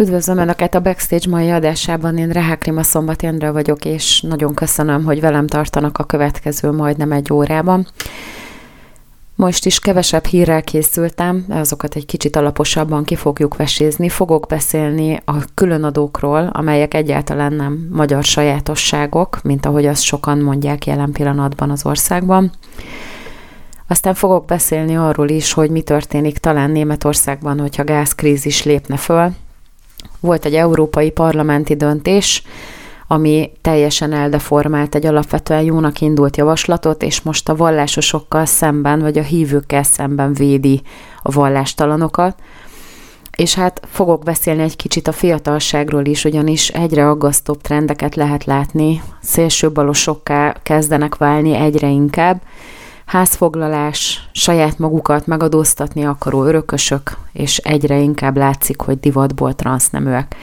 Üdvözlöm Önöket a Backstage mai adásában. Én Rehák Rima Szombat Jendre vagyok, és nagyon köszönöm, hogy velem tartanak a következő majdnem egy órában. Most is kevesebb hírrel készültem, azokat egy kicsit alaposabban ki fogjuk vesézni. Fogok beszélni a különadókról, amelyek egyáltalán nem magyar sajátosságok, mint ahogy azt sokan mondják jelen pillanatban az országban. Aztán fogok beszélni arról is, hogy mi történik talán Németországban, hogyha gázkrízis lépne föl, volt egy európai parlamenti döntés, ami teljesen eldeformált egy alapvetően jónak indult javaslatot, és most a vallásosokkal szemben, vagy a hívőkkel szemben védi a vallástalanokat. És hát fogok beszélni egy kicsit a fiatalságról is, ugyanis egyre aggasztóbb trendeket lehet látni, szélsőbalosokká kezdenek válni egyre inkább, házfoglalás, saját magukat megadóztatni akaró örökösök, és egyre inkább látszik, hogy divatból transzneműek.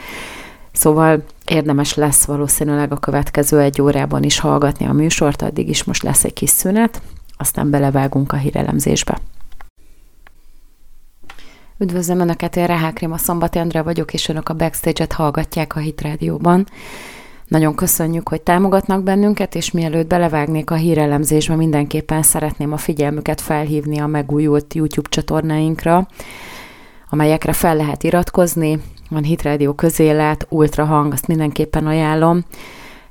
Szóval érdemes lesz valószínűleg a következő egy órában is hallgatni a műsort, addig is most lesz egy kis szünet, aztán belevágunk a hírelemzésbe. Üdvözlöm Önöket, én Rehák Réma Szombat Endre vagyok, és Önök a Backstage-et hallgatják a Hit Rádióban. Nagyon köszönjük, hogy támogatnak bennünket, és mielőtt belevágnék a hírelemzésbe, mindenképpen szeretném a figyelmüket felhívni a megújult YouTube csatornáinkra, amelyekre fel lehet iratkozni. Van Hitrádió közélet, ultrahang, azt mindenképpen ajánlom.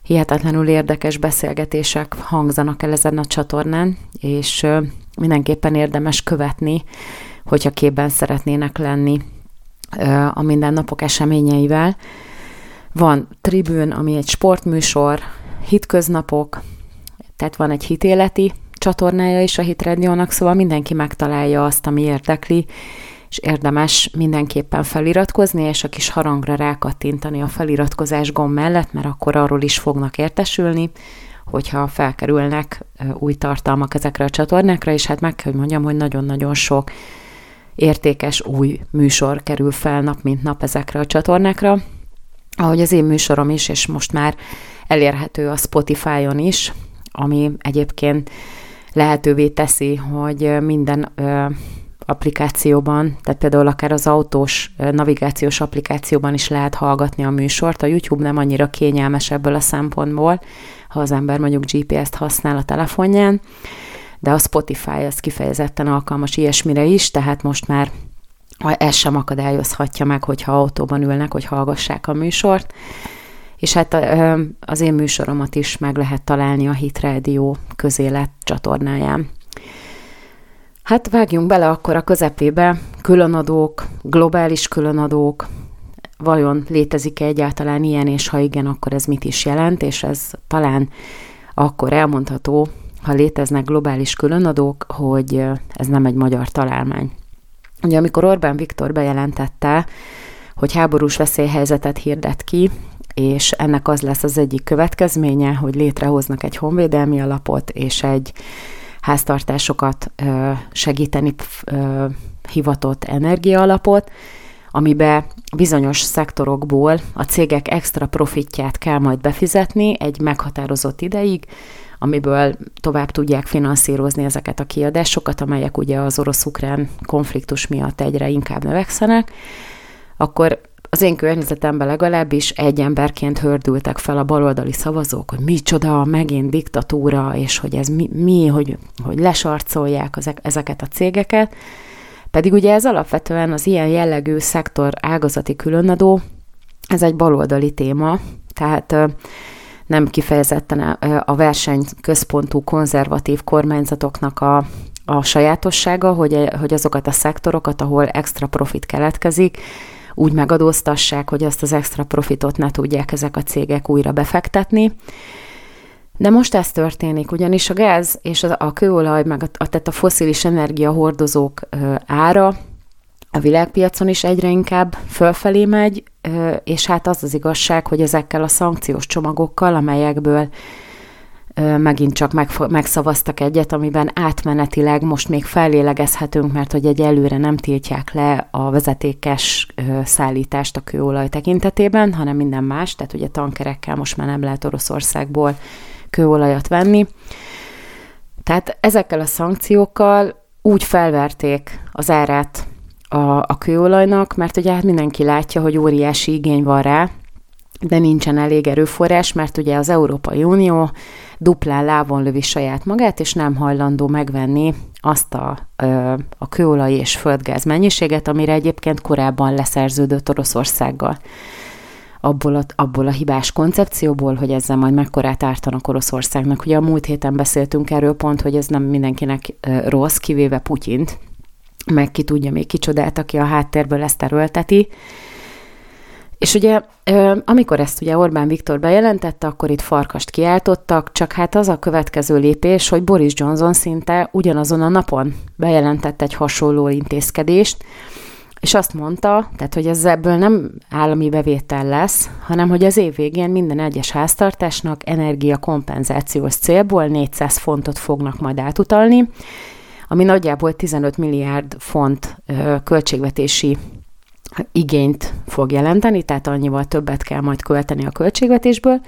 Hihetetlenül érdekes beszélgetések hangzanak el ezen a csatornán, és mindenképpen érdemes követni, hogyha képben szeretnének lenni a mindennapok eseményeivel. Van Tribün, ami egy sportműsor, hitköznapok, tehát van egy hitéleti csatornája is a Hitrádiónak, szóval mindenki megtalálja azt, ami érdekli, és érdemes mindenképpen feliratkozni, és a kis harangra rákattintani a feliratkozás gomb mellett, mert akkor arról is fognak értesülni, hogyha felkerülnek új tartalmak ezekre a csatornákra, és hát meg kell, hogy mondjam, hogy nagyon-nagyon sok értékes új műsor kerül fel nap mint nap ezekre a csatornákra, ahogy az én műsorom is, és most már elérhető a Spotify-on is, ami egyébként lehetővé teszi, hogy minden ö, applikációban, tehát például akár az autós navigációs applikációban is lehet hallgatni a műsort. A YouTube nem annyira kényelmes ebből a szempontból, ha az ember mondjuk GPS-t használ a telefonján, de a Spotify az kifejezetten alkalmas ilyesmire is, tehát most már ez sem akadályozhatja meg, hogyha autóban ülnek, hogy hallgassák a műsort. És hát az én műsoromat is meg lehet találni a Hit Radio közélet csatornáján. Hát vágjunk bele akkor a közepébe, különadók, globális különadók, vajon létezik-e egyáltalán ilyen, és ha igen, akkor ez mit is jelent, és ez talán akkor elmondható, ha léteznek globális különadók, hogy ez nem egy magyar találmány. Ugye amikor Orbán Viktor bejelentette, hogy háborús veszélyhelyzetet hirdet ki, és ennek az lesz az egyik következménye, hogy létrehoznak egy honvédelmi alapot és egy háztartásokat segíteni hivatott energiaalapot, amibe bizonyos szektorokból a cégek extra profitját kell majd befizetni egy meghatározott ideig, amiből tovább tudják finanszírozni ezeket a kiadásokat, amelyek ugye az orosz-ukrán konfliktus miatt egyre inkább növekszenek, akkor az én környezetemben legalábbis egy emberként hördültek fel a baloldali szavazók, hogy micsoda, megint diktatúra, és hogy ez mi, mi hogy, hogy lesarcolják ezek, ezeket a cégeket. Pedig ugye ez alapvetően az ilyen jellegű szektor ágazati különadó, ez egy baloldali téma, tehát nem kifejezetten a verseny központú konzervatív kormányzatoknak a, a sajátossága, hogy, hogy azokat a szektorokat, ahol extra profit keletkezik, úgy megadóztassák, hogy azt az extra profitot ne tudják ezek a cégek újra befektetni. De most ez történik, ugyanis a gáz és a, kőolaj, meg a, tehát a foszilis energiahordozók ára a világpiacon is egyre inkább fölfelé megy, és hát az az igazság, hogy ezekkel a szankciós csomagokkal, amelyekből megint csak megszavaztak egyet, amiben átmenetileg most még fellélegezhetünk, mert hogy egy előre nem tiltják le a vezetékes szállítást a kőolaj tekintetében, hanem minden más, tehát ugye tankerekkel most már nem lehet Oroszországból kőolajat venni. Tehát ezekkel a szankciókkal úgy felverték az árát a, a kőolajnak, mert ugye hát mindenki látja, hogy óriási igény van rá, de nincsen elég erőforrás, mert ugye az Európai Unió duplán lábon lövi saját magát, és nem hajlandó megvenni azt a, a kőolaj és földgáz mennyiséget, amire egyébként korábban leszerződött Oroszországgal. Abból a, abból a hibás koncepcióból, hogy ezzel majd mekkorát ártanak Oroszországnak. Ugye a múlt héten beszéltünk erről pont, hogy ez nem mindenkinek rossz, kivéve Putyint, meg ki tudja még kicsodát, aki a háttérből ezt erőlteti. És ugye, amikor ezt ugye Orbán Viktor bejelentette, akkor itt farkast kiáltottak, csak hát az a következő lépés, hogy Boris Johnson szinte ugyanazon a napon bejelentett egy hasonló intézkedést, és azt mondta, tehát, hogy ez ebből nem állami bevétel lesz, hanem hogy az év végén minden egyes háztartásnak energiakompenzációs célból 400 fontot fognak majd átutalni, ami nagyjából 15 milliárd font költségvetési igényt fog jelenteni, tehát annyival többet kell majd költeni a költségvetésből,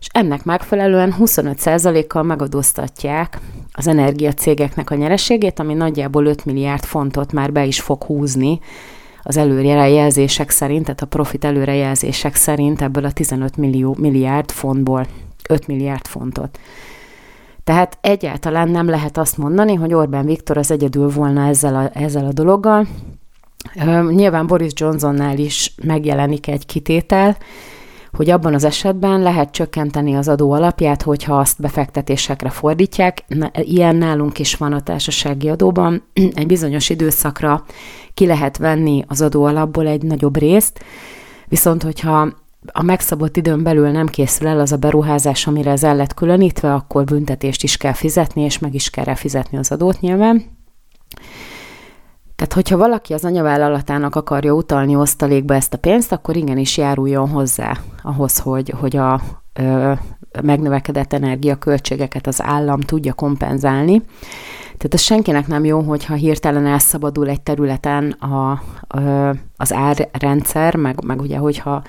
és ennek megfelelően 25%-kal megadóztatják az energiacégeknek a nyereségét, ami nagyjából 5 milliárd fontot már be is fog húzni az előrejelzések szerint, tehát a profit előrejelzések szerint ebből a 15 millió, milliárd fontból 5 milliárd fontot. Tehát egyáltalán nem lehet azt mondani, hogy Orbán Viktor az egyedül volna ezzel a, ezzel a dologgal. Nyilván Boris Johnsonnál is megjelenik egy kitétel, hogy abban az esetben lehet csökkenteni az adó alapját, hogyha azt befektetésekre fordítják. Ilyen nálunk is van a társasági adóban. Egy bizonyos időszakra ki lehet venni az adó alapból egy nagyobb részt, viszont hogyha a megszabott időn belül nem készül el az a beruházás, amire ez el lett különítve, akkor büntetést is kell fizetni, és meg is kell fizetni az adót nyilván. Tehát, hogyha valaki az anyavállalatának akarja utalni osztalékba ezt a pénzt, akkor igenis járuljon hozzá ahhoz, hogy, hogy a ö, megnövekedett energiaköltségeket az állam tudja kompenzálni. Tehát ez senkinek nem jó, hogyha hirtelen elszabadul egy területen a, a, az árrendszer, meg, meg ugye, hogyha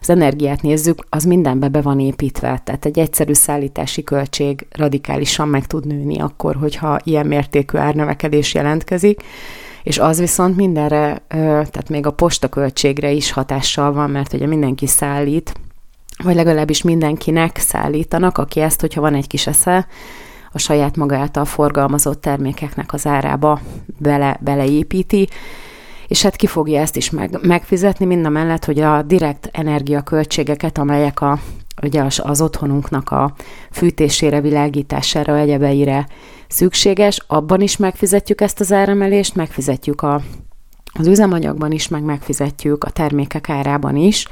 az energiát nézzük, az mindenbe be van építve. Tehát egy egyszerű szállítási költség radikálisan meg tud nőni akkor, hogyha ilyen mértékű árnövekedés jelentkezik és az viszont mindenre, tehát még a postaköltségre is hatással van, mert ugye mindenki szállít, vagy legalábbis mindenkinek szállítanak, aki ezt, hogyha van egy kis esze, a saját maga által forgalmazott termékeknek az árába bele, beleépíti, és hát ki fogja ezt is meg, megfizetni, mind a mellett, hogy a direkt energiaköltségeket, amelyek a, ugye az, az otthonunknak a fűtésére, világítására, egyebeire szükséges, abban is megfizetjük ezt az áremelést, megfizetjük a, az üzemanyagban is, meg megfizetjük a termékek árában is.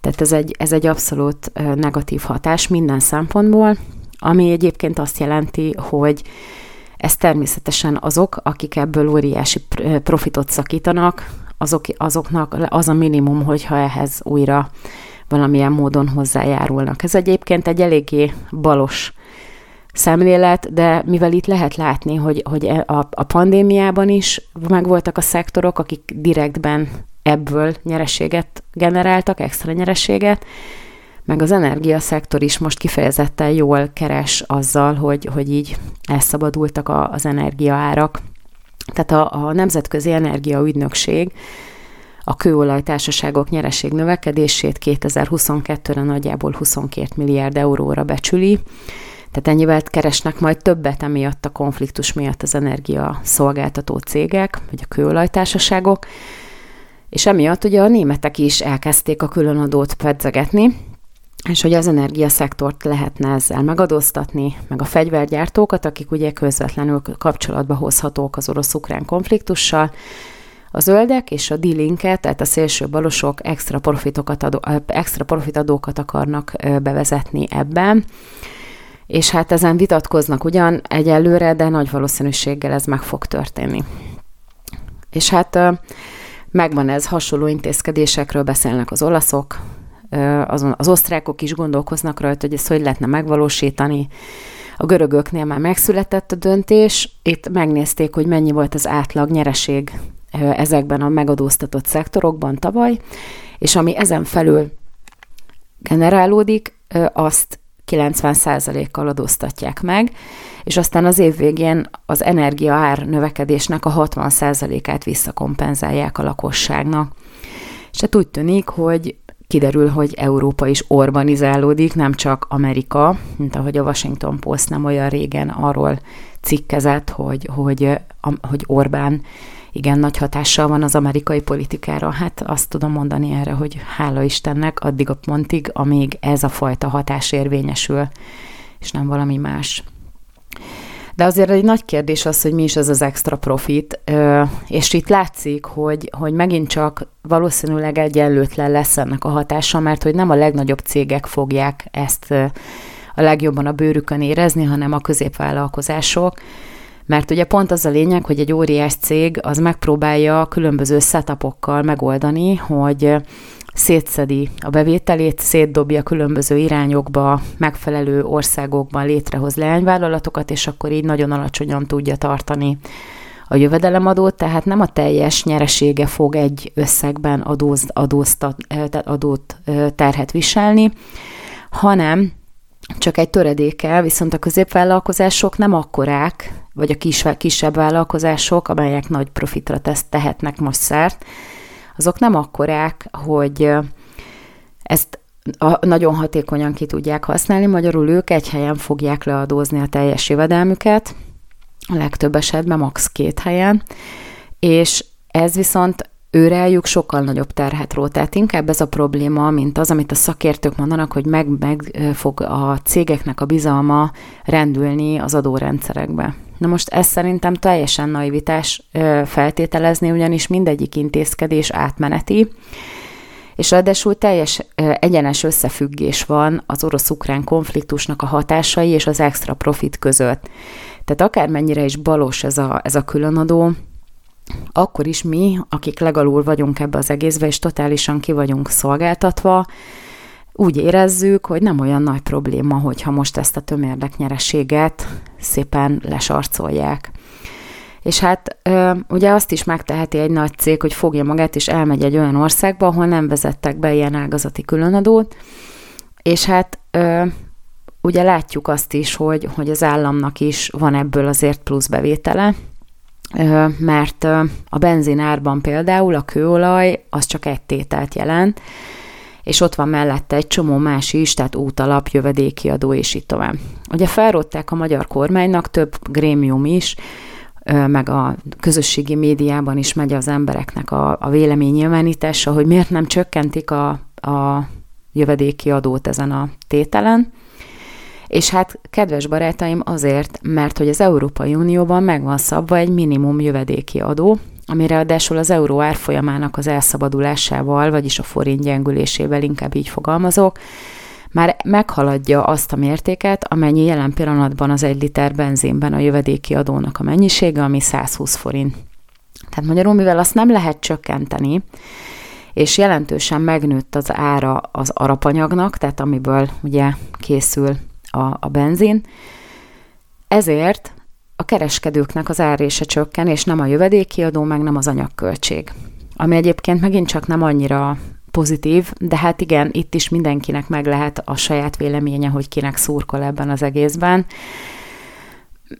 Tehát ez egy, ez egy abszolút negatív hatás minden szempontból, ami egyébként azt jelenti, hogy ez természetesen azok, akik ebből óriási profitot szakítanak, azok, azoknak az a minimum, hogyha ehhez újra valamilyen módon hozzájárulnak. Ez egyébként egy eléggé balos szemlélet, de mivel itt lehet látni, hogy, hogy e, a, a pandémiában is megvoltak a szektorok, akik direktben ebből nyereséget generáltak, extra nyereséget, meg az energiaszektor is most kifejezetten jól keres azzal, hogy, hogy így elszabadultak a, az energiaárak. Tehát a, a Nemzetközi Energiaügynökség a kőolajtársaságok nyereség növekedését 2022-re nagyjából 22 milliárd euróra becsüli, tehát ennyivel keresnek majd többet emiatt a konfliktus miatt az energia szolgáltató cégek, vagy a kőolajtársaságok, és emiatt ugye a németek is elkezdték a különadót pedzegetni, és hogy az energiaszektort lehetne ezzel megadóztatni, meg a fegyvergyártókat, akik ugye közvetlenül kapcsolatba hozhatók az orosz-ukrán konfliktussal, a zöldek és a dilinket, tehát a szélső balosok extra, profitokat adó, extra profitadókat akarnak bevezetni ebben, és hát ezen vitatkoznak ugyan egyelőre, de nagy valószínűséggel ez meg fog történni. És hát megvan ez, hasonló intézkedésekről beszélnek az olaszok, azon, az osztrákok is gondolkoznak rajta, hogy ezt hogy lehetne megvalósítani. A görögöknél már megszületett a döntés, itt megnézték, hogy mennyi volt az átlag nyereség ezekben a megadóztatott szektorokban tavaly, és ami ezen felül generálódik, azt 90%-kal adóztatják meg, és aztán az év végén az energia ár növekedésnek a 60%-át visszakompenzálják a lakosságnak. És hát úgy tűnik, hogy kiderül, hogy Európa is urbanizálódik, nem csak Amerika, mint ahogy a Washington Post nem olyan régen arról cikkezett, hogy, hogy, hogy Orbán igen nagy hatással van az amerikai politikára. Hát azt tudom mondani erre, hogy hála Istennek addig a pontig, amíg ez a fajta hatás érvényesül, és nem valami más. De azért egy nagy kérdés az, hogy mi is ez az extra profit, és itt látszik, hogy, hogy megint csak valószínűleg egyenlőtlen lesz ennek a hatása, mert hogy nem a legnagyobb cégek fogják ezt a legjobban a bőrükön érezni, hanem a középvállalkozások, mert ugye pont az a lényeg, hogy egy óriás cég az megpróbálja különböző setupokkal megoldani, hogy szétszedi a bevételét, szétdobja különböző irányokba, megfelelő országokban létrehoz leányvállalatokat, és akkor így nagyon alacsonyan tudja tartani a jövedelemadót, tehát nem a teljes nyeresége fog egy összegben adóz, adóztat, adót terhet viselni, hanem csak egy töredéke, viszont a középvállalkozások nem akkorák, vagy a kis, kisebb vállalkozások, amelyek nagy profitra tesz, tehetnek most szert, azok nem akkorák, hogy ezt a, nagyon hatékonyan ki tudják használni, magyarul ők egy helyen fogják leadózni a teljes jövedelmüket, a legtöbb esetben max. két helyen, és ez viszont őrájuk sokkal nagyobb terhet ró. Tehát inkább ez a probléma, mint az, amit a szakértők mondanak, hogy meg, meg fog a cégeknek a bizalma rendülni az adórendszerekbe. Na most ez szerintem teljesen naivitás feltételezni, ugyanis mindegyik intézkedés átmeneti, és ráadásul teljes egyenes összefüggés van az orosz-ukrán konfliktusnak a hatásai és az extra profit között. Tehát akármennyire is balos ez a, ez a különadó, akkor is mi, akik legalul vagyunk ebbe az egészbe, és totálisan ki vagyunk szolgáltatva, úgy érezzük, hogy nem olyan nagy probléma, hogyha most ezt a tömérdek nyereséget szépen lesarcolják. És hát ugye azt is megteheti egy nagy cég, hogy fogja magát és elmegy egy olyan országba, ahol nem vezettek be ilyen ágazati különadót, és hát ugye látjuk azt is, hogy, hogy az államnak is van ebből azért plusz bevétele, mert a benzinárban például a kőolaj az csak egy tételt jelent, és ott van mellette egy csomó más is, tehát útalap, jövedéki adó, és így tovább. Ugye felrották a magyar kormánynak, több grémium is, meg a közösségi médiában is megy az embereknek a, a véleménynyilvánítása, hogy miért nem csökkentik a, a jövedéki adót ezen a tételen, és hát, kedves barátaim, azért, mert hogy az Európai Unióban megvan szabva egy minimum jövedéki adó, ami ráadásul az euró árfolyamának az elszabadulásával, vagyis a forint gyengülésével inkább így fogalmazok, már meghaladja azt a mértéket, amennyi jelen pillanatban az egy liter benzinben a jövedéki adónak a mennyisége, ami 120 forint. Tehát magyarul, mivel azt nem lehet csökkenteni, és jelentősen megnőtt az ára az arapanyagnak, tehát amiből ugye készül a, a benzin, ezért a kereskedőknek az árése csökken, és nem a jövedéki adó, meg nem az anyagköltség. Ami egyébként megint csak nem annyira pozitív, de hát igen, itt is mindenkinek meg lehet a saját véleménye, hogy kinek szurkol ebben az egészben,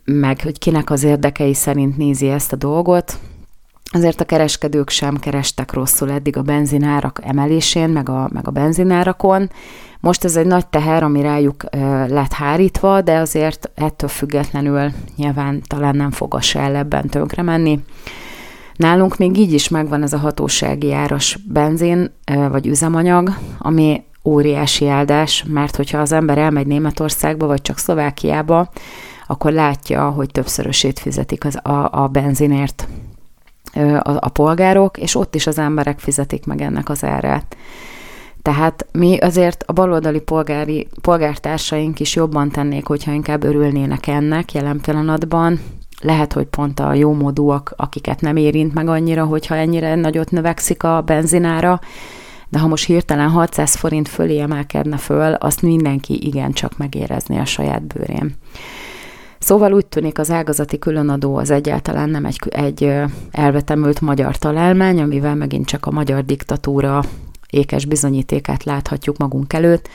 meg hogy kinek az érdekei szerint nézi ezt a dolgot. Azért a kereskedők sem kerestek rosszul eddig a benzinárak emelésén, meg a, meg a benzinárakon, most ez egy nagy teher, ami rájuk lett hárítva, de azért ettől függetlenül nyilván talán nem fog a el ebben tönkre menni. Nálunk még így is megvan ez a hatósági áras benzin vagy üzemanyag, ami óriási áldás, mert hogyha az ember elmegy Németországba, vagy csak Szlovákiába, akkor látja, hogy többszörösét fizetik az, a, a benzinért a, a polgárok, és ott is az emberek fizetik meg ennek az árát. Tehát mi azért a baloldali polgári, polgártársaink is jobban tennék, hogyha inkább örülnének ennek jelen pillanatban. Lehet, hogy pont a jó módúak, akiket nem érint meg annyira, hogyha ennyire nagyot növekszik a benzinára, de ha most hirtelen 600 forint fölé emelkedne föl, azt mindenki igencsak megérezni a saját bőrén. Szóval úgy tűnik az ágazati különadó az egyáltalán nem egy, egy elvetemült magyar találmány, amivel megint csak a magyar diktatúra ékes bizonyítékát láthatjuk magunk előtt,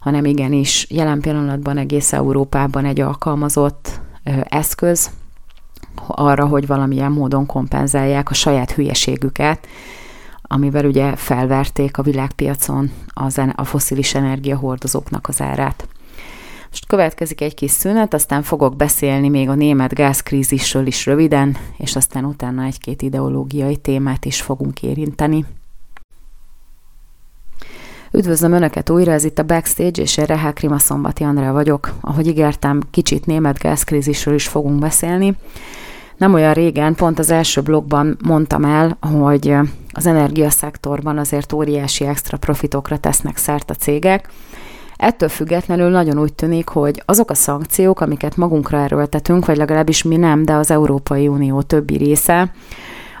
hanem igenis jelen pillanatban egész Európában egy alkalmazott eszköz arra, hogy valamilyen módon kompenzálják a saját hülyeségüket, amivel ugye felverték a világpiacon az, a foszilis energiahordozóknak az árát. Most következik egy kis szünet, aztán fogok beszélni még a német gázkrízisről is röviden, és aztán utána egy-két ideológiai témát is fogunk érinteni. Üdvözlöm Önöket újra, ez itt a Backstage, és én Rehák Rima Szombati Andrea vagyok. Ahogy ígértem, kicsit német gázkrízisről is fogunk beszélni. Nem olyan régen, pont az első blogban mondtam el, hogy az energiaszektorban azért óriási extra profitokra tesznek szert a cégek, Ettől függetlenül nagyon úgy tűnik, hogy azok a szankciók, amiket magunkra erőltetünk, vagy legalábbis mi nem, de az Európai Unió többi része,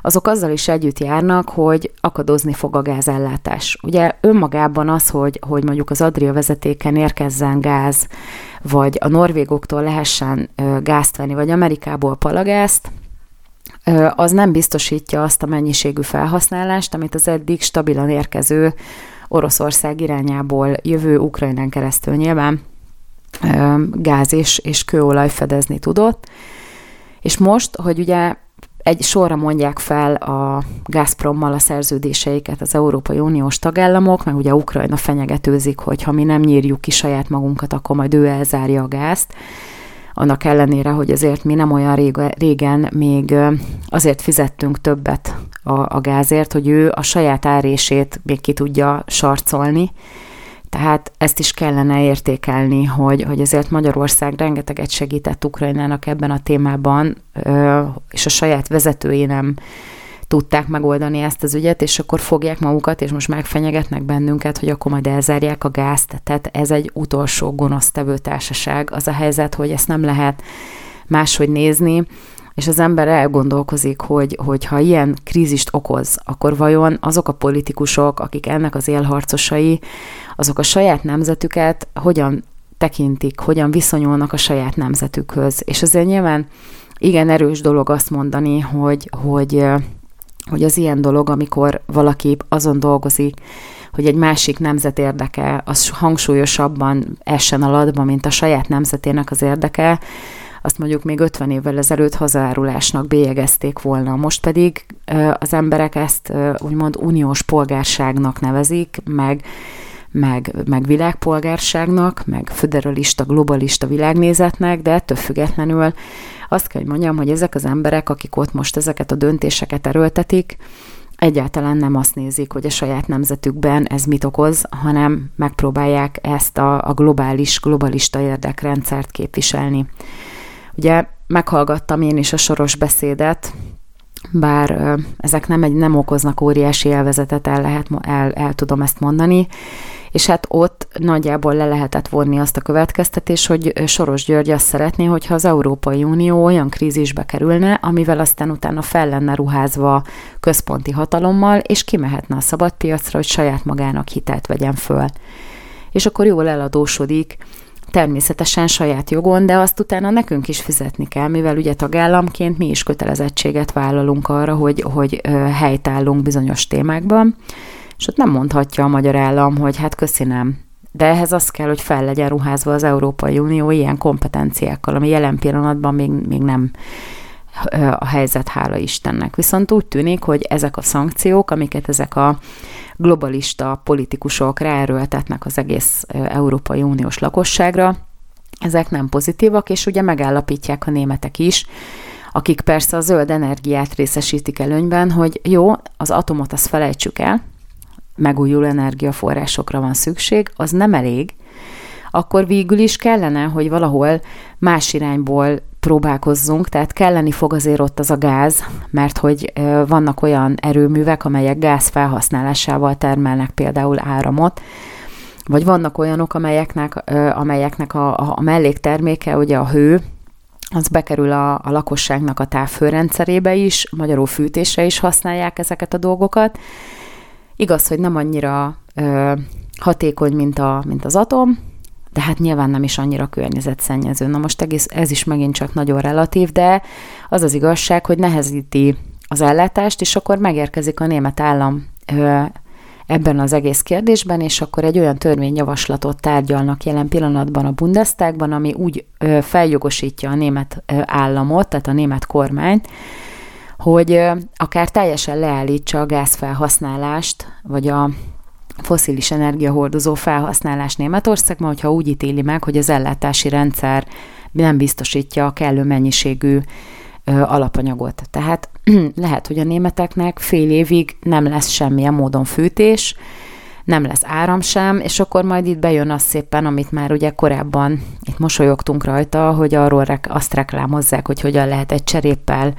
azok azzal is együtt járnak, hogy akadozni fog a gázellátás. Ugye önmagában az, hogy, hogy mondjuk az Adria vezetéken érkezzen gáz, vagy a norvégoktól lehessen gázt venni, vagy Amerikából palagázt, az nem biztosítja azt a mennyiségű felhasználást, amit az eddig stabilan érkező Oroszország irányából jövő Ukrajnán keresztül nyilván gáz és, és kőolaj fedezni tudott. És most, hogy ugye egy sorra mondják fel a Gazprommal a szerződéseiket az Európai Uniós tagállamok, meg ugye Ukrajna fenyegetőzik, hogy ha mi nem nyírjuk ki saját magunkat, akkor majd ő elzárja a gázt annak ellenére, hogy azért mi nem olyan régen még azért fizettünk többet a, a gázért, hogy ő a saját árését még ki tudja sarcolni, tehát ezt is kellene értékelni, hogy, hogy ezért Magyarország rengeteget segített Ukrajnának ebben a témában, és a saját vezetői nem tudták megoldani ezt az ügyet, és akkor fogják magukat, és most megfenyegetnek bennünket, hogy akkor majd elzárják a gázt. Tehát ez egy utolsó gonosztevő társaság. Az a helyzet, hogy ezt nem lehet máshogy nézni, és az ember elgondolkozik, hogy, hogy ha ilyen krízist okoz, akkor vajon azok a politikusok, akik ennek az élharcosai, azok a saját nemzetüket hogyan tekintik, hogyan viszonyulnak a saját nemzetükhöz. És azért nyilván igen erős dolog azt mondani, hogy, hogy hogy az ilyen dolog, amikor valaki azon dolgozik, hogy egy másik nemzet érdeke, az hangsúlyosabban essen a ladba, mint a saját nemzetének az érdeke, azt mondjuk még 50 évvel ezelőtt hazárulásnak bélyegezték volna. Most pedig az emberek ezt úgymond uniós polgárságnak nevezik, meg, meg, meg világpolgárságnak, meg föderalista, globalista világnézetnek, de ettől függetlenül azt kell, hogy mondjam, hogy ezek az emberek, akik ott most ezeket a döntéseket erőltetik, egyáltalán nem azt nézik, hogy a saját nemzetükben ez mit okoz, hanem megpróbálják ezt a, a globális, globalista érdekrendszert képviselni. Ugye meghallgattam én is a soros beszédet, bár ezek nem, egy, nem okoznak óriási élvezetet, el, lehet, el, el tudom ezt mondani, és hát ott nagyjából le lehetett vonni azt a következtetés, hogy Soros György azt szeretné, hogyha az Európai Unió olyan krízisbe kerülne, amivel aztán utána fel lenne ruházva központi hatalommal, és kimehetne a szabadpiacra, hogy saját magának hitelt vegyen föl. És akkor jól eladósodik, természetesen saját jogon, de azt utána nekünk is fizetni kell, mivel ugye tagállamként mi is kötelezettséget vállalunk arra, hogy, hogy helytállunk bizonyos témákban, és ott nem mondhatja a magyar állam, hogy hát köszi nem. De ehhez az kell, hogy fel legyen ruházva az Európai Unió ilyen kompetenciákkal, ami jelen pillanatban még, még nem a helyzet, hála Istennek. Viszont úgy tűnik, hogy ezek a szankciók, amiket ezek a globalista politikusok ráerőltetnek az egész Európai Uniós lakosságra, ezek nem pozitívak, és ugye megállapítják a németek is, akik persze a zöld energiát részesítik előnyben, hogy jó, az atomot azt felejtsük el, megújuló energiaforrásokra van szükség, az nem elég, akkor végül is kellene, hogy valahol más irányból próbálkozzunk, tehát kelleni fog azért ott az a gáz, mert hogy vannak olyan erőművek, amelyek gáz felhasználásával termelnek például áramot, vagy vannak olyanok, amelyeknek, amelyeknek a, a mellékterméke, ugye a hő, az bekerül a, a lakosságnak a távfőrendszerébe is, magyarul fűtésre is használják ezeket a dolgokat, Igaz, hogy nem annyira ö, hatékony, mint, a, mint az atom, de hát nyilván nem is annyira környezetszennyező. Na most egész, ez is megint csak nagyon relatív, de az az igazság, hogy nehezíti az ellátást, és akkor megérkezik a német állam ebben az egész kérdésben, és akkor egy olyan törvényjavaslatot tárgyalnak jelen pillanatban a Bundestagban, ami úgy feljogosítja a német államot, tehát a német kormányt, hogy akár teljesen leállítsa a gázfelhasználást, vagy a foszilis energiahordozó felhasználás Németországban, hogyha úgy ítéli meg, hogy az ellátási rendszer nem biztosítja a kellő mennyiségű alapanyagot. Tehát lehet, hogy a németeknek fél évig nem lesz semmilyen módon fűtés, nem lesz áram sem, és akkor majd itt bejön az szépen, amit már ugye korábban itt mosolyogtunk rajta, hogy arról azt reklámozzák, hogy hogyan lehet egy cseréppel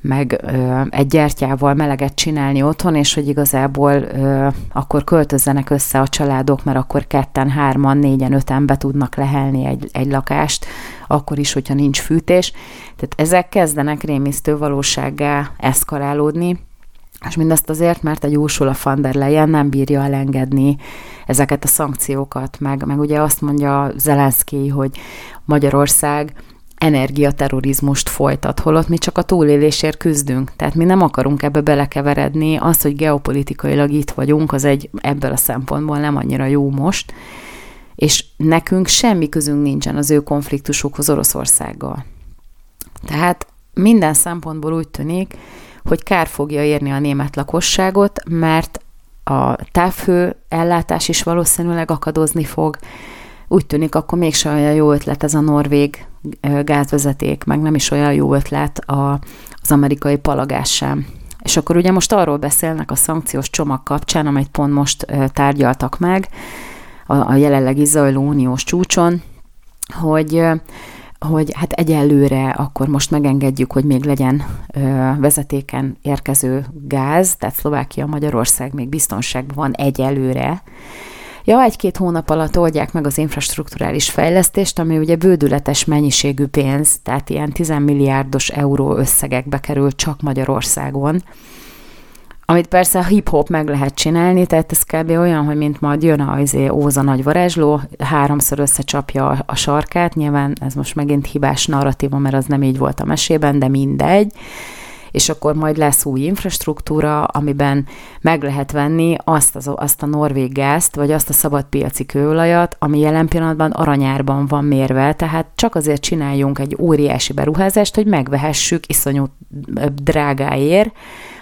meg ö, egy gyertyával meleget csinálni otthon, és hogy igazából ö, akkor költözzenek össze a családok, mert akkor ketten, hárman, négyen, öten be tudnak lehelni egy, egy lakást, akkor is, hogyha nincs fűtés. Tehát ezek kezdenek rémisztő valósággá eszkalálódni, és mindezt azért, mert egy Ursula von der Leyen nem bírja elengedni ezeket a szankciókat, meg, meg ugye azt mondja Zelenszky, hogy Magyarország energiaterrorizmust folytat, holott mi csak a túlélésért küzdünk. Tehát mi nem akarunk ebbe belekeveredni. Az, hogy geopolitikailag itt vagyunk, az egy ebből a szempontból nem annyira jó most, és nekünk semmi közünk nincsen az ő konfliktusukhoz Oroszországgal. Tehát minden szempontból úgy tűnik, hogy kár fogja érni a német lakosságot, mert a távhő ellátás is valószínűleg akadozni fog. Úgy tűnik, akkor mégsem olyan jó ötlet ez a norvég gázvezeték, meg nem is olyan jó ötlet a, az amerikai palagás sem. És akkor ugye most arról beszélnek a szankciós csomag kapcsán, amit pont most tárgyaltak meg a, a jelenlegi zajló uniós csúcson, hogy hogy hát egyelőre akkor most megengedjük, hogy még legyen ö, vezetéken érkező gáz, tehát Szlovákia, Magyarország még biztonságban van egyelőre, Ja, egy-két hónap alatt oldják meg az infrastruktúrális fejlesztést, ami ugye bődületes mennyiségű pénz, tehát ilyen 10 milliárdos euró összegekbe kerül csak Magyarországon, amit persze a hip-hop meg lehet csinálni, tehát ez kb. olyan, hogy mint majd jön a izé, Óza nagy varázsló, háromszor összecsapja a, sarkát, nyilván ez most megint hibás narratíva, mert az nem így volt a mesében, de mindegy és akkor majd lesz új infrastruktúra, amiben meg lehet venni azt, az, azt a norvég gázt, vagy azt a szabadpiaci kőolajat, ami jelen pillanatban aranyárban van mérve, tehát csak azért csináljunk egy óriási beruházást, hogy megvehessük iszonyú drágáért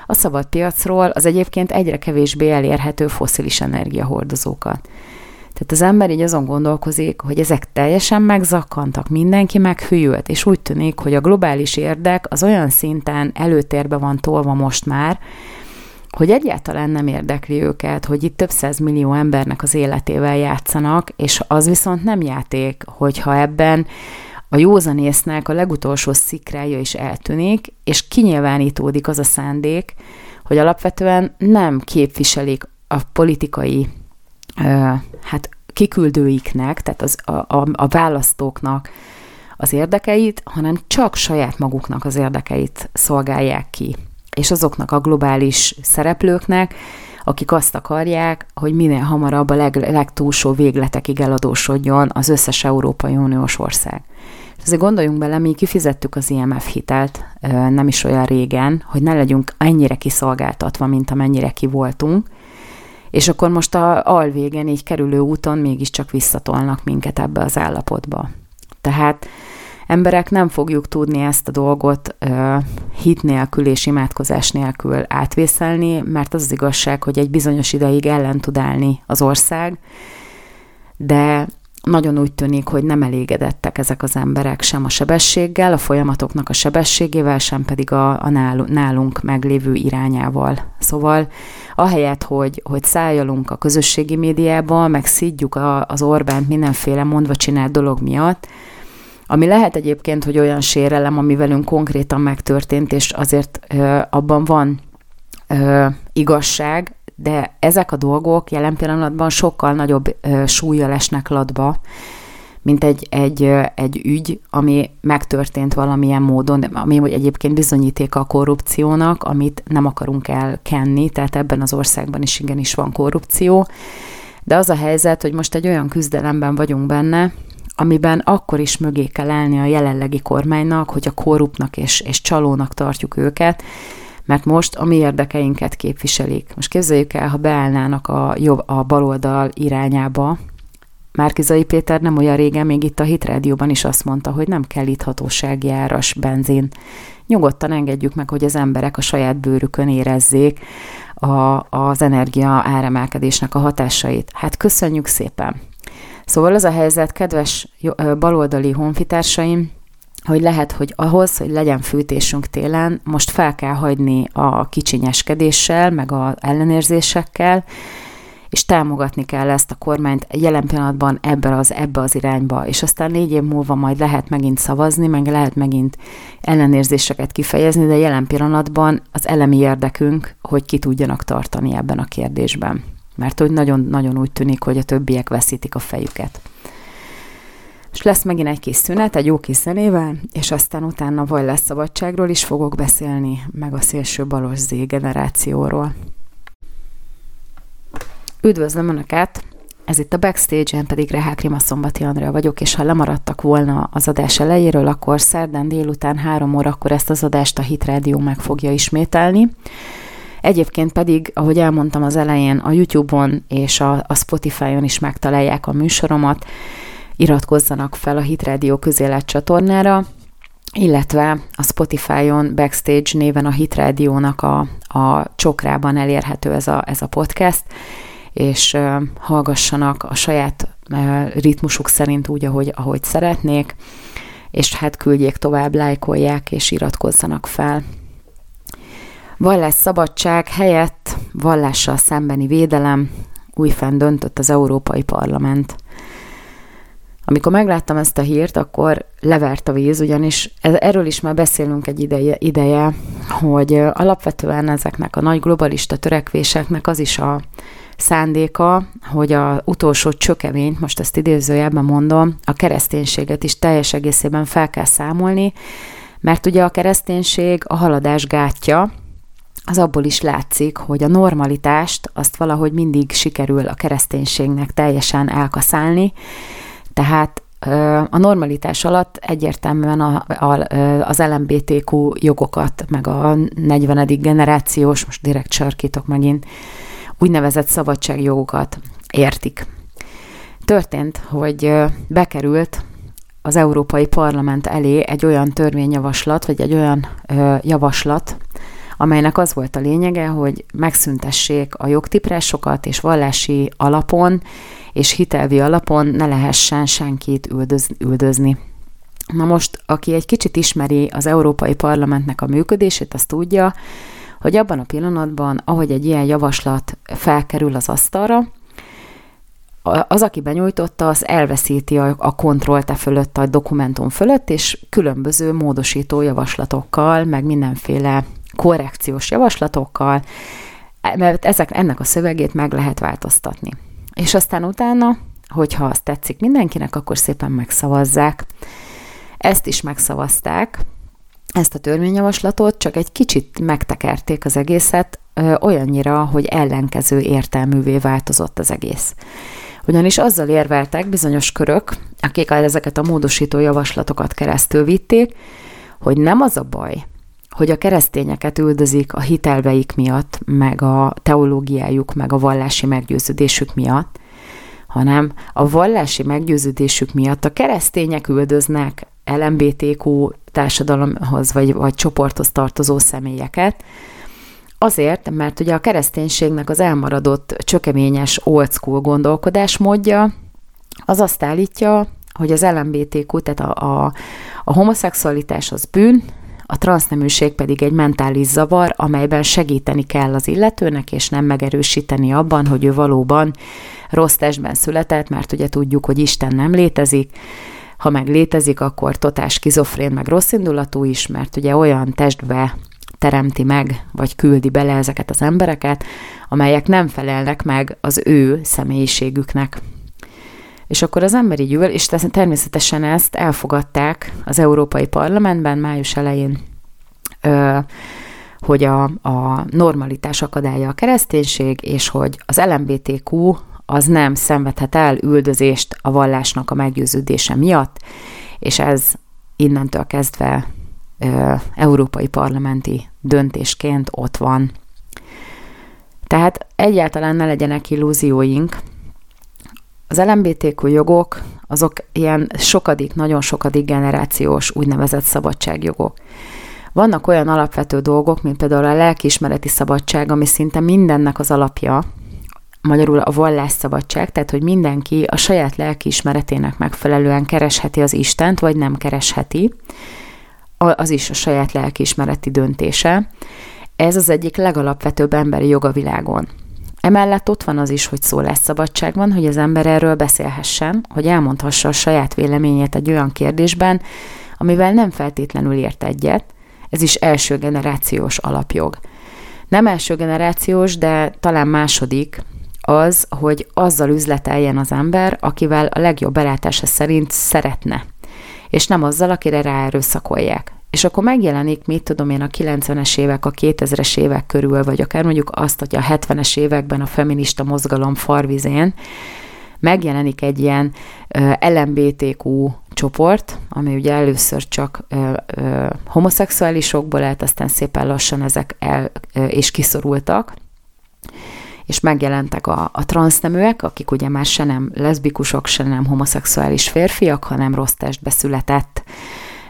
a szabadpiacról az egyébként egyre kevésbé elérhető foszilis energiahordozókat. Tehát az ember így azon gondolkozik, hogy ezek teljesen megzakkantak, mindenki meghűlt, és úgy tűnik, hogy a globális érdek az olyan szinten előtérbe van tolva most már, hogy egyáltalán nem érdekli őket, hogy itt több száz millió embernek az életével játszanak, és az viszont nem játék, hogyha ebben a józanésznek a legutolsó szikrája is eltűnik, és kinyilvánítódik az a szándék, hogy alapvetően nem képviselik a politikai hát kiküldőiknek, tehát az, a, a, a választóknak az érdekeit, hanem csak saját maguknak az érdekeit szolgálják ki. És azoknak a globális szereplőknek, akik azt akarják, hogy minél hamarabb a leg, legtúlsó végletekig eladósodjon az összes Európai Uniós ország. Azért gondoljunk bele, mi kifizettük az IMF hitelt nem is olyan régen, hogy ne legyünk ennyire kiszolgáltatva, mint amennyire ki voltunk, és akkor most a alvégen így kerülő úton mégiscsak visszatolnak minket ebbe az állapotba. Tehát emberek nem fogjuk tudni ezt a dolgot ö, hit nélkül és imádkozás nélkül átvészelni, mert az az igazság, hogy egy bizonyos ideig ellen tud állni az ország, de nagyon úgy tűnik, hogy nem elégedettek ezek az emberek sem a sebességgel, a folyamatoknak a sebességével, sem pedig a, a nálunk meglévő irányával. Szóval ahelyett, hogy, hogy szálljalunk a közösségi médiába, meg szidjuk a, az Orbánt mindenféle mondva csinált dolog miatt, ami lehet egyébként, hogy olyan sérelem, ami velünk konkrétan megtörtént, és azért ö, abban van ö, igazság, de ezek a dolgok jelen pillanatban sokkal nagyobb ö, súlya lesnek latba, mint egy, egy, egy ügy, ami megtörtént valamilyen módon, ami egyébként bizonyítéka a korrupciónak, amit nem akarunk elkenni, tehát ebben az országban is igenis van korrupció, de az a helyzet, hogy most egy olyan küzdelemben vagyunk benne, amiben akkor is mögé kell állni a jelenlegi kormánynak, hogy a korruptnak és, és csalónak tartjuk őket, mert most a mi érdekeinket képviselik. Most képzeljük el, ha beállnának a, jobb, a baloldal irányába, Márkizai Péter nem olyan régen még itt a Hitrádióban is azt mondta, hogy nem kell itt hatósági áras benzin. Nyugodtan engedjük meg, hogy az emberek a saját bőrükön érezzék a, az energia áremelkedésnek a hatásait. Hát köszönjük szépen! Szóval az a helyzet, kedves baloldali honfitársaim, hogy lehet, hogy ahhoz, hogy legyen fűtésünk télen, most fel kell hagyni a kicsinyeskedéssel, meg a ellenérzésekkel, és támogatni kell ezt a kormányt jelen pillanatban ebbe az, ebbe az irányba, és aztán négy év múlva majd lehet megint szavazni, meg lehet megint ellenérzéseket kifejezni, de jelen pillanatban az elemi érdekünk, hogy ki tudjanak tartani ebben a kérdésben. Mert hogy nagyon-nagyon úgy tűnik, hogy a többiek veszítik a fejüket. És lesz megint egy kis szünet, egy jó kis zenével, és aztán utána vagy lesz szabadságról is fogok beszélni, meg a szélső balos Z generációról. Üdvözlöm Önöket! Ez itt a Backstage-en pedig Rehák Rima Szombati Andrea vagyok, és ha lemaradtak volna az adás elejéről, akkor szerdán délután három órakor ezt az adást a Hit Radio meg fogja ismételni. Egyébként pedig, ahogy elmondtam az elején, a YouTube-on és a, a Spotify-on is megtalálják a műsoromat, iratkozzanak fel a Hit Radio közélet csatornára, illetve a Spotify-on Backstage néven a Hit Radio-nak a, a csokrában elérhető ez a, ez a podcast, és hallgassanak a saját ritmusuk szerint úgy, ahogy, ahogy szeretnék, és hát küldjék tovább, lájkolják és iratkozzanak fel. Vallás szabadság helyett vallással szembeni védelem, újfent döntött az Európai Parlament. Amikor megláttam ezt a hírt, akkor levert a víz, ugyanis erről is már beszélünk egy ideje, ideje hogy alapvetően ezeknek a nagy globalista törekvéseknek az is a szándéka, hogy a utolsó csökevényt, most ezt idézőjelben mondom, a kereszténységet is teljes egészében fel kell számolni, mert ugye a kereszténység a haladás gátja, az abból is látszik, hogy a normalitást azt valahogy mindig sikerül a kereszténységnek teljesen elkaszálni, tehát a normalitás alatt egyértelműen a, a, az LMBTQ jogokat, meg a 40. generációs, most direkt sarkítok megint, úgynevezett szabadságjogokat értik. Történt, hogy bekerült az Európai Parlament elé egy olyan törvényjavaslat, vagy egy olyan ö, javaslat, amelynek az volt a lényege, hogy megszüntessék a jogtiprásokat, és vallási alapon és hitelvi alapon ne lehessen senkit üldöz, üldözni. Na most, aki egy kicsit ismeri az Európai Parlamentnek a működését, azt tudja, hogy abban a pillanatban, ahogy egy ilyen javaslat felkerül az asztalra, az, aki benyújtotta, az elveszíti a, a kontrollt e fölött, a dokumentum fölött, és különböző módosító javaslatokkal, meg mindenféle korrekciós javaslatokkal, mert ezek, ennek a szövegét meg lehet változtatni. És aztán utána, hogyha azt tetszik mindenkinek, akkor szépen megszavazzák. Ezt is megszavazták, ezt a törvényjavaslatot, csak egy kicsit megtekerték az egészet, olyannyira, hogy ellenkező értelművé változott az egész. Ugyanis azzal érveltek bizonyos körök, akik ezeket a módosító javaslatokat keresztül vitték, hogy nem az a baj, hogy a keresztényeket üldözik a hitelveik miatt, meg a teológiájuk, meg a vallási meggyőződésük miatt, hanem a vallási meggyőződésük miatt a keresztények üldöznek LMBTQ társadalomhoz vagy, vagy csoporthoz tartozó személyeket, Azért, mert ugye a kereszténységnek az elmaradott csökeményes old school gondolkodásmódja az azt állítja, hogy az LMBTQ, tehát a, a, a homoszexualitás az bűn, a transzneműség pedig egy mentális zavar, amelyben segíteni kell az illetőnek, és nem megerősíteni abban, hogy ő valóban rossz testben született, mert ugye tudjuk, hogy Isten nem létezik, ha meg létezik, akkor totás skizofrén, meg rosszindulatú is, mert ugye olyan testbe teremti meg, vagy küldi bele ezeket az embereket, amelyek nem felelnek meg az ő személyiségüknek. És akkor az emberi gyűl, és természetesen ezt elfogadták az Európai Parlamentben május elején, hogy a, a normalitás akadálya a kereszténység, és hogy az LMBTQ az nem szenvedhet el üldözést a vallásnak a meggyőződése miatt, és ez innentől kezdve európai parlamenti döntésként ott van. Tehát egyáltalán ne legyenek illúzióink. Az LMBTQ jogok, azok ilyen sokadik, nagyon sokadik generációs úgynevezett szabadságjogok. Vannak olyan alapvető dolgok, mint például a lelkiismereti szabadság, ami szinte mindennek az alapja, magyarul a vallásszabadság, tehát hogy mindenki a saját lelkiismeretének megfelelően keresheti az Istent, vagy nem keresheti, az is a saját lelkiismereti döntése. Ez az egyik legalapvetőbb emberi jog a világon. Emellett ott van az is, hogy szólásszabadság van, hogy az ember erről beszélhessen, hogy elmondhassa a saját véleményét egy olyan kérdésben, amivel nem feltétlenül ért egyet, ez is első generációs alapjog. Nem első generációs, de talán második, az, hogy azzal üzleteljen az ember, akivel a legjobb belátása szerint szeretne, és nem azzal, akire ráerőszakolják. És akkor megjelenik, mit tudom én, a 90-es évek, a 2000-es évek körül, vagy akár mondjuk azt, hogy a 70-es években a feminista mozgalom farvizén megjelenik egy ilyen LMBTQ csoport, ami ugye először csak ö, ö, homoszexuálisokból lett, aztán szépen lassan ezek el ö, és kiszorultak, és megjelentek a, a transzneműek, akik ugye már se nem leszbikusok, se nem homoszexuális férfiak, hanem rossz testbe született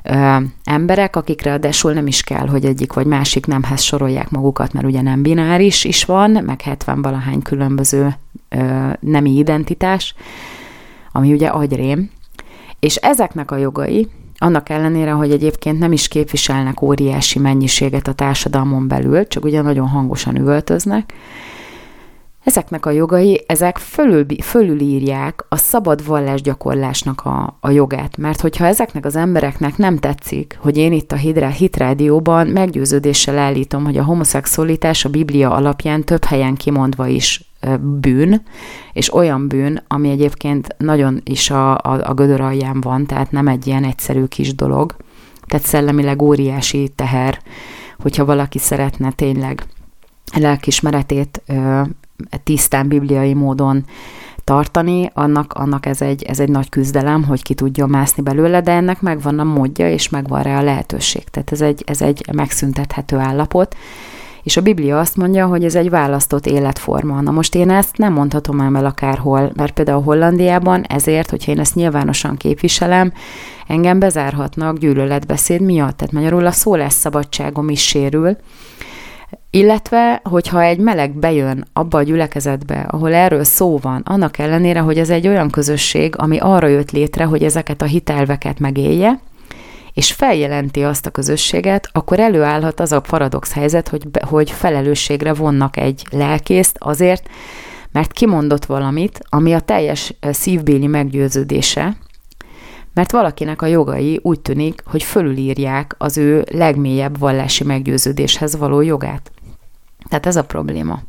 ö, emberek, akikre a desul nem is kell, hogy egyik vagy másik nemhez sorolják magukat, mert ugye nem bináris is van, meg 70 valahány különböző ö, nemi identitás, ami ugye agyrém. És ezeknek a jogai, annak ellenére, hogy egyébként nem is képviselnek óriási mennyiséget a társadalmon belül, csak ugye nagyon hangosan üvöltöznek, ezeknek a jogai, ezek fölül, fölülírják a szabad vallásgyakorlásnak a, a jogát. Mert hogyha ezeknek az embereknek nem tetszik, hogy én itt a Hidra, Hit Rádióban meggyőződéssel állítom, hogy a homoszexualitás a Biblia alapján több helyen kimondva is bűn, és olyan bűn, ami egyébként nagyon is a, a, a gödör alján van, tehát nem egy ilyen egyszerű kis dolog, tehát szellemileg óriási teher, hogyha valaki szeretne tényleg lelkismeretét ö, tisztán bibliai módon tartani, annak, annak ez, egy, ez egy nagy küzdelem, hogy ki tudja mászni belőle, de ennek megvan a módja, és megvan rá a lehetőség. Tehát ez egy, ez egy megszüntethető állapot, és a Biblia azt mondja, hogy ez egy választott életforma. Na most én ezt nem mondhatom el akárhol, mert például Hollandiában ezért, hogyha én ezt nyilvánosan képviselem, engem bezárhatnak gyűlöletbeszéd miatt, tehát magyarul a szólásszabadságom is sérül, illetve, hogyha egy meleg bejön abba a gyülekezetbe, ahol erről szó van, annak ellenére, hogy ez egy olyan közösség, ami arra jött létre, hogy ezeket a hitelveket megélje, és feljelenti azt a közösséget, akkor előállhat az a paradox helyzet, hogy, hogy felelősségre vonnak egy lelkészt azért, mert kimondott valamit, ami a teljes szívbéli meggyőződése, mert valakinek a jogai úgy tűnik, hogy fölülírják az ő legmélyebb vallási meggyőződéshez való jogát. Tehát ez a probléma.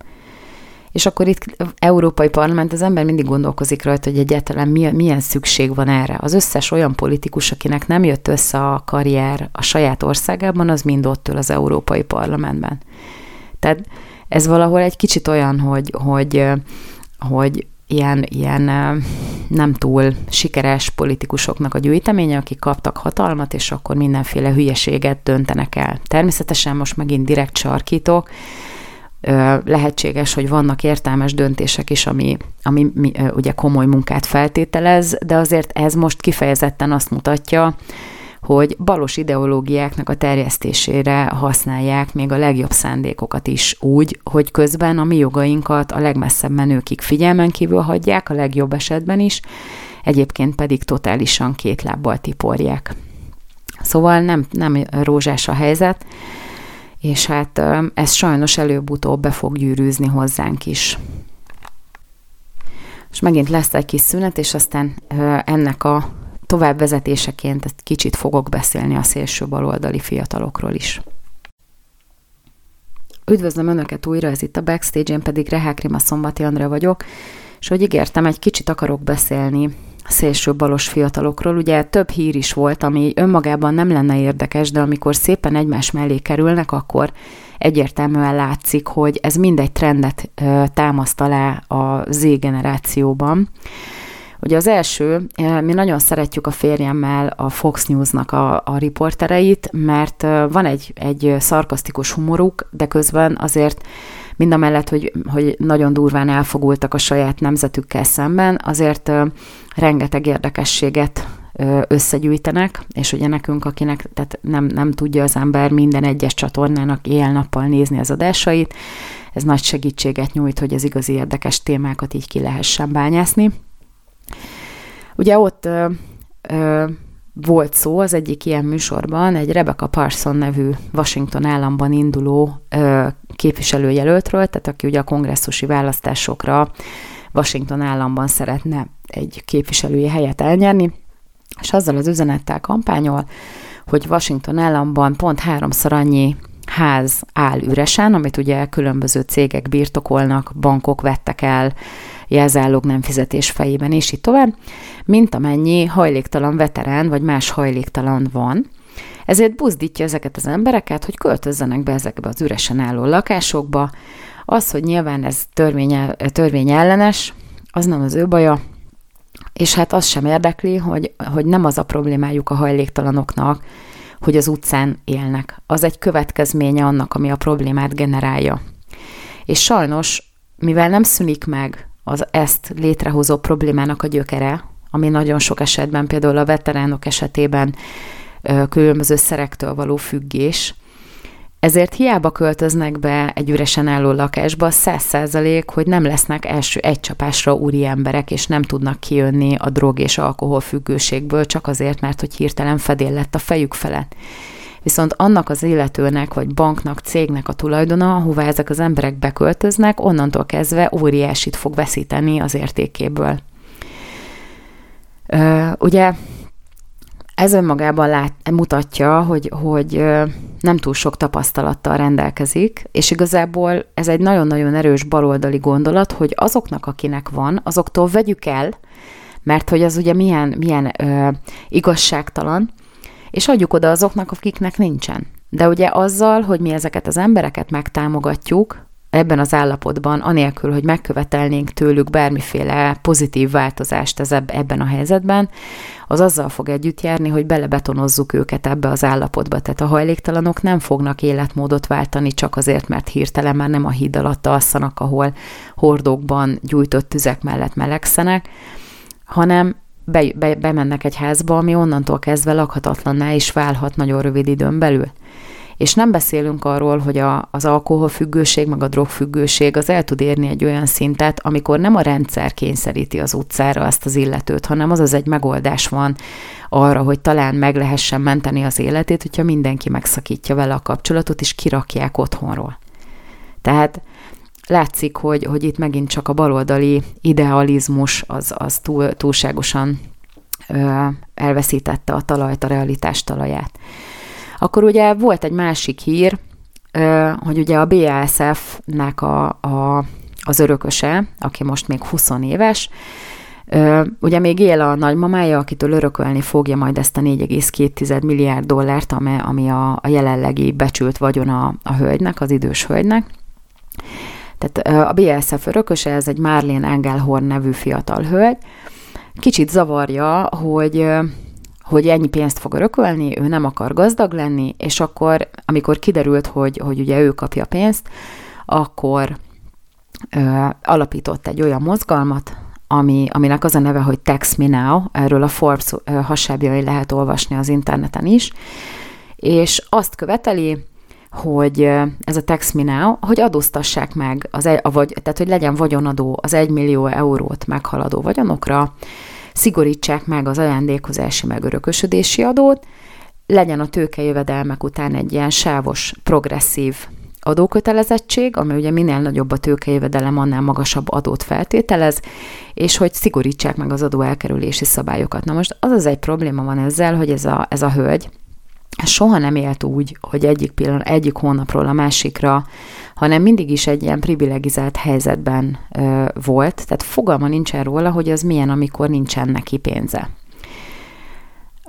És akkor itt Európai Parlament, az ember mindig gondolkozik rajta, hogy egyáltalán milyen szükség van erre. Az összes olyan politikus, akinek nem jött össze a karrier a saját országában, az mind ott ül az Európai Parlamentben. Tehát ez valahol egy kicsit olyan, hogy, hogy, hogy ilyen, ilyen nem túl sikeres politikusoknak a gyűjteménye, akik kaptak hatalmat, és akkor mindenféle hülyeséget döntenek el. Természetesen most megint direkt sarkítok, lehetséges, hogy vannak értelmes döntések is, ami, ami ugye komoly munkát feltételez, de azért ez most kifejezetten azt mutatja, hogy balos ideológiáknak a terjesztésére használják még a legjobb szándékokat is úgy, hogy közben a mi jogainkat a legmesszebb menőkig figyelmen kívül hagyják, a legjobb esetben is, egyébként pedig totálisan két lábbal tiporják. Szóval nem, nem rózsás a helyzet, és hát ez sajnos előbb-utóbb be fog gyűrűzni hozzánk is. És megint lesz egy kis szünet, és aztán ennek a továbbvezetéseként egy kicsit fogok beszélni a szélső baloldali fiatalokról is. Üdvözlöm Önöket újra, ez itt a Backstage, én pedig Rehák Rima Szombati Andrea vagyok, és hogy ígértem, egy kicsit akarok beszélni szélső balos fiatalokról. Ugye több hír is volt, ami önmagában nem lenne érdekes, de amikor szépen egymás mellé kerülnek, akkor egyértelműen látszik, hogy ez mindegy trendet támaszt alá a Z generációban. Ugye az első, mi nagyon szeretjük a férjemmel a Fox News-nak a, a riportereit, mert van egy, egy szarkasztikus humoruk, de közben azért mind a mellett, hogy, hogy nagyon durván elfogultak a saját nemzetükkel szemben, azért rengeteg érdekességet összegyűjtenek, és ugye nekünk, akinek tehát nem, nem tudja az ember minden egyes csatornának éjjel-nappal nézni az adásait, ez nagy segítséget nyújt, hogy az igazi érdekes témákat így ki lehessen bányászni. Ugye ott ö, ö, volt szó az egyik ilyen műsorban egy Rebecca Parson nevű Washington államban induló ö, képviselőjelöltről, tehát aki ugye a kongresszusi választásokra Washington államban szeretne egy képviselői helyet elnyerni, és azzal az üzenettel kampányol, hogy Washington államban pont háromszor annyi ház áll üresen, amit ugye különböző cégek birtokolnak, bankok vettek el, jelzálók nem fizetés fejében, és így tovább, mint amennyi hajléktalan veterán vagy más hajléktalan van. Ezért buzdítja ezeket az embereket, hogy költözzenek be ezekbe az üresen álló lakásokba. Az, hogy nyilván ez törvény, törvény ellenes, az nem az ő baja, és hát az sem érdekli, hogy, hogy nem az a problémájuk a hajléktalanoknak, hogy az utcán élnek. Az egy következménye annak, ami a problémát generálja. És sajnos, mivel nem szűnik meg az ezt létrehozó problémának a gyökere, ami nagyon sok esetben, például a veteránok esetében különböző szerektől való függés, ezért hiába költöznek be egy üresen álló lakásba, száz százalék, hogy nem lesznek első egy csapásra úri emberek, és nem tudnak kijönni a drog és alkohol függőségből, csak azért, mert hogy hirtelen fedél lett a fejük felett. Viszont annak az illetőnek, vagy banknak, cégnek a tulajdona, ahová ezek az emberek beköltöznek, onnantól kezdve óriásit fog veszíteni az értékéből. Ö, ugye ez önmagában lát, mutatja, hogy, hogy nem túl sok tapasztalattal rendelkezik, és igazából ez egy nagyon-nagyon erős baloldali gondolat, hogy azoknak, akinek van, azoktól vegyük el, mert hogy az ugye milyen, milyen ö, igazságtalan, és adjuk oda azoknak, akiknek nincsen. De ugye azzal, hogy mi ezeket az embereket megtámogatjuk, ebben az állapotban, anélkül, hogy megkövetelnénk tőlük bármiféle pozitív változást ez ebben a helyzetben, az azzal fog együtt járni, hogy belebetonozzuk őket ebbe az állapotba. Tehát a hajléktalanok nem fognak életmódot váltani csak azért, mert hirtelen már nem a híd alatt alszanak, ahol hordókban gyújtott tüzek mellett melegszenek, hanem be, be, bemennek egy házba, ami onnantól kezdve lakhatatlanná is válhat nagyon rövid időn belül. És nem beszélünk arról, hogy a, az alkoholfüggőség, meg a drogfüggőség az el tud érni egy olyan szintet, amikor nem a rendszer kényszeríti az utcára azt az illetőt, hanem az az egy megoldás van arra, hogy talán meg lehessen menteni az életét, hogyha mindenki megszakítja vele a kapcsolatot, és kirakják otthonról. Tehát látszik, hogy, hogy itt megint csak a baloldali idealizmus az, az túl, túlságosan ö, elveszítette a talajt, a realitás talaját. Akkor ugye volt egy másik hír, hogy ugye a BASF-nek a, a, az örököse, aki most még 20 éves, Ugye még él a nagymamája, akitől örökölni fogja majd ezt a 4,2 milliárd dollárt, ami, ami a, a jelenlegi becsült vagyon a, a hölgynek, az idős hölgynek. Tehát a BSF örököse, ez egy Marlene Engelhorn nevű fiatal hölgy. Kicsit zavarja, hogy hogy ennyi pénzt fog örökölni, ő nem akar gazdag lenni, és akkor, amikor kiderült, hogy, hogy ugye ő kapja pénzt, akkor ö, alapított egy olyan mozgalmat, ami, aminek az a neve, hogy Tax Me Now, erről a Forbes hasábjai lehet olvasni az interneten is, és azt követeli, hogy ez a Tax Me Now, hogy adóztassák meg, az, a, vagy, tehát hogy legyen vagyonadó az 1 millió eurót meghaladó vagyonokra, szigorítsák meg az ajándékozási meg örökösödési adót, legyen a tőkejövedelmek után egy ilyen sávos, progresszív adókötelezettség, ami ugye minél nagyobb a tőkejövedelem, annál magasabb adót feltételez, és hogy szigorítsák meg az adó elkerülési szabályokat. Na most az az egy probléma van ezzel, hogy ez a, ez a hölgy, soha nem élt úgy, hogy egyik pillanat, egyik hónapról a másikra, hanem mindig is egy ilyen privilegizált helyzetben ö, volt, tehát fogalma nincsen róla, hogy az milyen, amikor nincsen neki pénze.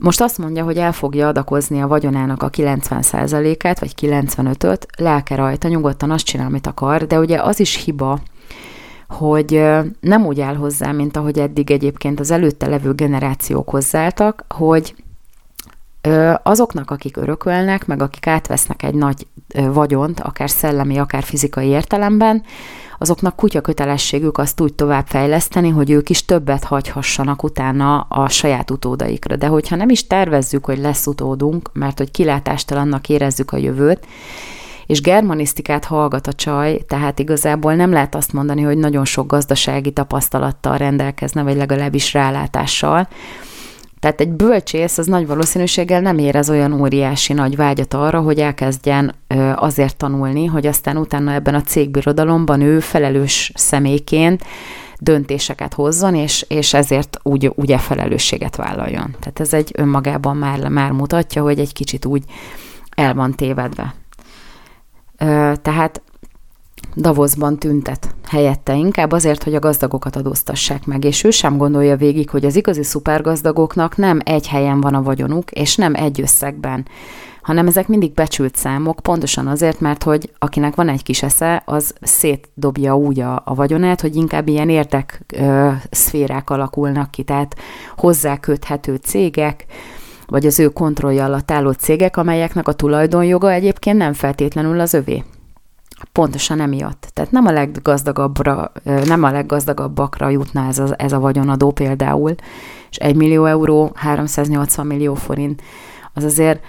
Most azt mondja, hogy el fogja adakozni a vagyonának a 90%-át, vagy 95-öt, lelke rajta, nyugodtan azt csinál, amit akar, de ugye az is hiba, hogy nem úgy áll hozzá, mint ahogy eddig egyébként az előtte levő generációk hozzálltak, hogy azoknak, akik örökölnek, meg akik átvesznek egy nagy vagyont, akár szellemi, akár fizikai értelemben, azoknak kutya kötelességük azt úgy tovább fejleszteni, hogy ők is többet hagyhassanak utána a saját utódaikra. De hogyha nem is tervezzük, hogy lesz utódunk, mert hogy kilátástalannak érezzük a jövőt, és germanisztikát hallgat a csaj, tehát igazából nem lehet azt mondani, hogy nagyon sok gazdasági tapasztalattal rendelkezne, vagy legalábbis rálátással, tehát egy bölcsész az nagy valószínűséggel nem érez olyan óriási nagy vágyat arra, hogy elkezdjen azért tanulni, hogy aztán utána ebben a cégbirodalomban ő felelős személyként döntéseket hozzon, és, és ezért úgy, úgy e felelősséget vállaljon. Tehát ez egy önmagában már, már mutatja, hogy egy kicsit úgy el van tévedve. Tehát Davosban tüntet helyette inkább azért, hogy a gazdagokat adóztassák meg, és ő sem gondolja végig, hogy az igazi szupergazdagoknak nem egy helyen van a vagyonuk, és nem egy összegben, hanem ezek mindig becsült számok, pontosan azért, mert hogy akinek van egy kis esze, az szétdobja úgy a, a vagyonát, hogy inkább ilyen érdek ö, szférák alakulnak ki, tehát hozzáköthető cégek, vagy az ő kontrollja alatt álló cégek, amelyeknek a tulajdonjoga egyébként nem feltétlenül az övé. Pontosan emiatt. Tehát nem a leggazdagabbra, nem a leggazdagabbakra jutna ez a, ez a vagyonadó például, és 1 millió euró, 380 millió forint, az azért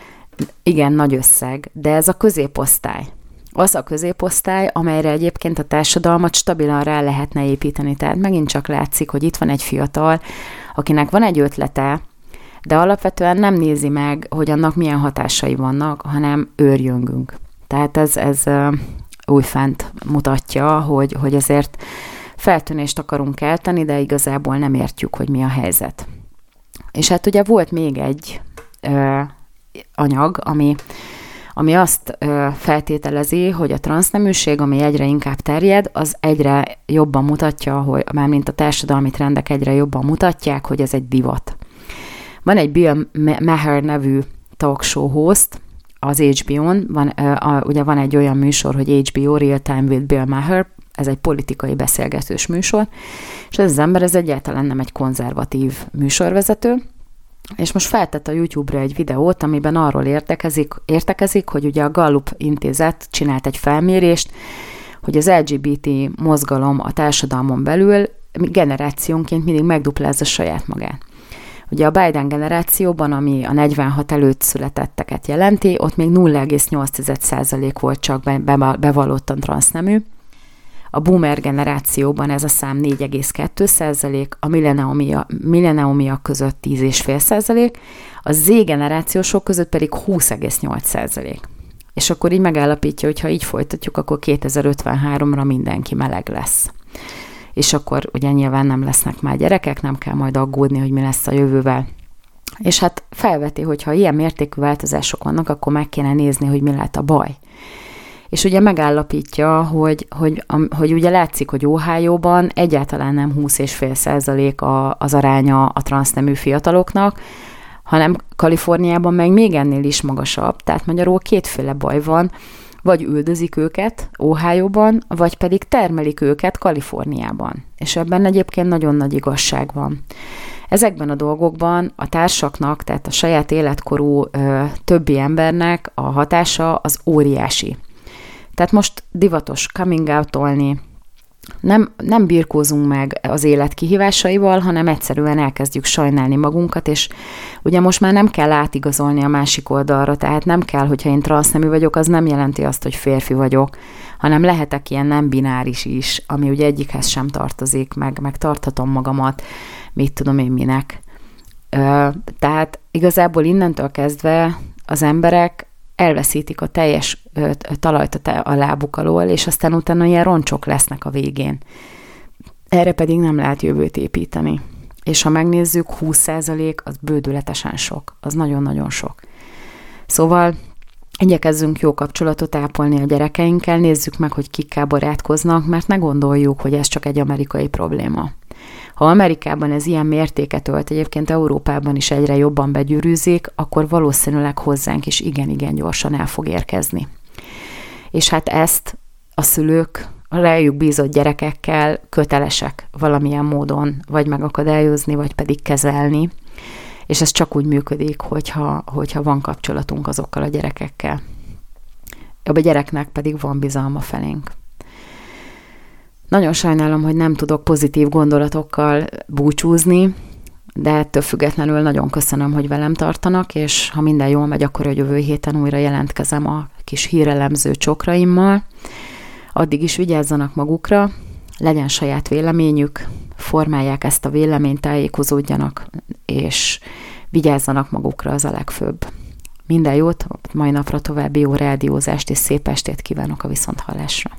igen nagy összeg, de ez a középosztály. Az a középosztály, amelyre egyébként a társadalmat stabilan rá lehetne építeni. Tehát megint csak látszik, hogy itt van egy fiatal, akinek van egy ötlete, de alapvetően nem nézi meg, hogy annak milyen hatásai vannak, hanem őrjöngünk. Tehát ez, ez újfent mutatja, hogy, hogy azért feltűnést akarunk kelteni, de igazából nem értjük, hogy mi a helyzet. És hát ugye volt még egy ö, anyag, ami, ami azt ö, feltételezi, hogy a transzneműség, ami egyre inkább terjed, az egyre jobban mutatja, hogy mármint a társadalmi trendek egyre jobban mutatják, hogy ez egy divat. Van egy Bill Maher nevű talk show host, az HBO-n, van, a, ugye van egy olyan műsor, hogy HBO Real Time with Bill Maher, ez egy politikai beszélgetős műsor, és ez az ember ez egyáltalán nem egy konzervatív műsorvezető, és most feltett a YouTube-ra egy videót, amiben arról értekezik, értekezik, hogy ugye a Gallup intézet csinált egy felmérést, hogy az LGBT mozgalom a társadalmon belül generációnként mindig megduplázza saját magát. Ugye a Biden generációban, ami a 46 előtt születetteket jelenti, ott még 0,8% volt csak bevallottan transznemű. A boomer generációban ez a szám 4,2%, a millenniumiak között 10,5%, a Z generációsok között pedig 20,8%. És akkor így megállapítja, hogy ha így folytatjuk, akkor 2053-ra mindenki meleg lesz és akkor ugye nyilván nem lesznek már gyerekek, nem kell majd aggódni, hogy mi lesz a jövővel. És hát felveti, hogy ha ilyen mértékű változások vannak, akkor meg kéne nézni, hogy mi lehet a baj. És ugye megállapítja, hogy, hogy, hogy ugye látszik, hogy Ohio-ban egyáltalán nem 20,5 százalék az aránya a transznemű fiataloknak, hanem Kaliforniában meg még ennél is magasabb, tehát magyarul kétféle baj van, vagy üldözik őket Ohio-ban, vagy pedig termelik őket Kaliforniában. És ebben egyébként nagyon nagy igazság van. Ezekben a dolgokban a társaknak, tehát a saját életkorú ö, többi embernek a hatása az óriási. Tehát most divatos coming out-olni, nem, nem birkózunk meg az élet kihívásaival, hanem egyszerűen elkezdjük sajnálni magunkat, és ugye most már nem kell átigazolni a másik oldalra, tehát nem kell, hogyha én transznemű vagyok, az nem jelenti azt, hogy férfi vagyok, hanem lehetek ilyen nem bináris is, ami ugye egyikhez sem tartozik, meg, meg tarthatom magamat, mit tudom én minek. Ö, tehát igazából innentől kezdve az emberek elveszítik a teljes talajt a lábuk alól, és aztán utána ilyen roncsok lesznek a végén. Erre pedig nem lehet jövőt építeni. És ha megnézzük, 20% az bődületesen sok. Az nagyon-nagyon sok. Szóval igyekezzünk jó kapcsolatot ápolni a gyerekeinkkel, nézzük meg, hogy kikkel barátkoznak, mert ne gondoljuk, hogy ez csak egy amerikai probléma. Ha Amerikában ez ilyen mértéket ölt, egyébként Európában is egyre jobban begyűrűzik, akkor valószínűleg hozzánk is igen-igen gyorsan el fog érkezni. És hát ezt a szülők, a rájuk bízott gyerekekkel kötelesek valamilyen módon vagy megakadályozni, vagy pedig kezelni, és ez csak úgy működik, hogyha, hogyha van kapcsolatunk azokkal a gyerekekkel. A gyereknek pedig van bizalma felénk. Nagyon sajnálom, hogy nem tudok pozitív gondolatokkal búcsúzni, de ettől függetlenül nagyon köszönöm, hogy velem tartanak, és ha minden jól megy, akkor a jövő héten újra jelentkezem a kis hírelemző csokraimmal. Addig is vigyázzanak magukra, legyen saját véleményük, formálják ezt a véleményt, tájékozódjanak, és vigyázzanak magukra, az a legfőbb. Minden jót, mai napra további jó rádiózást és szép estét kívánok a viszonthallásra.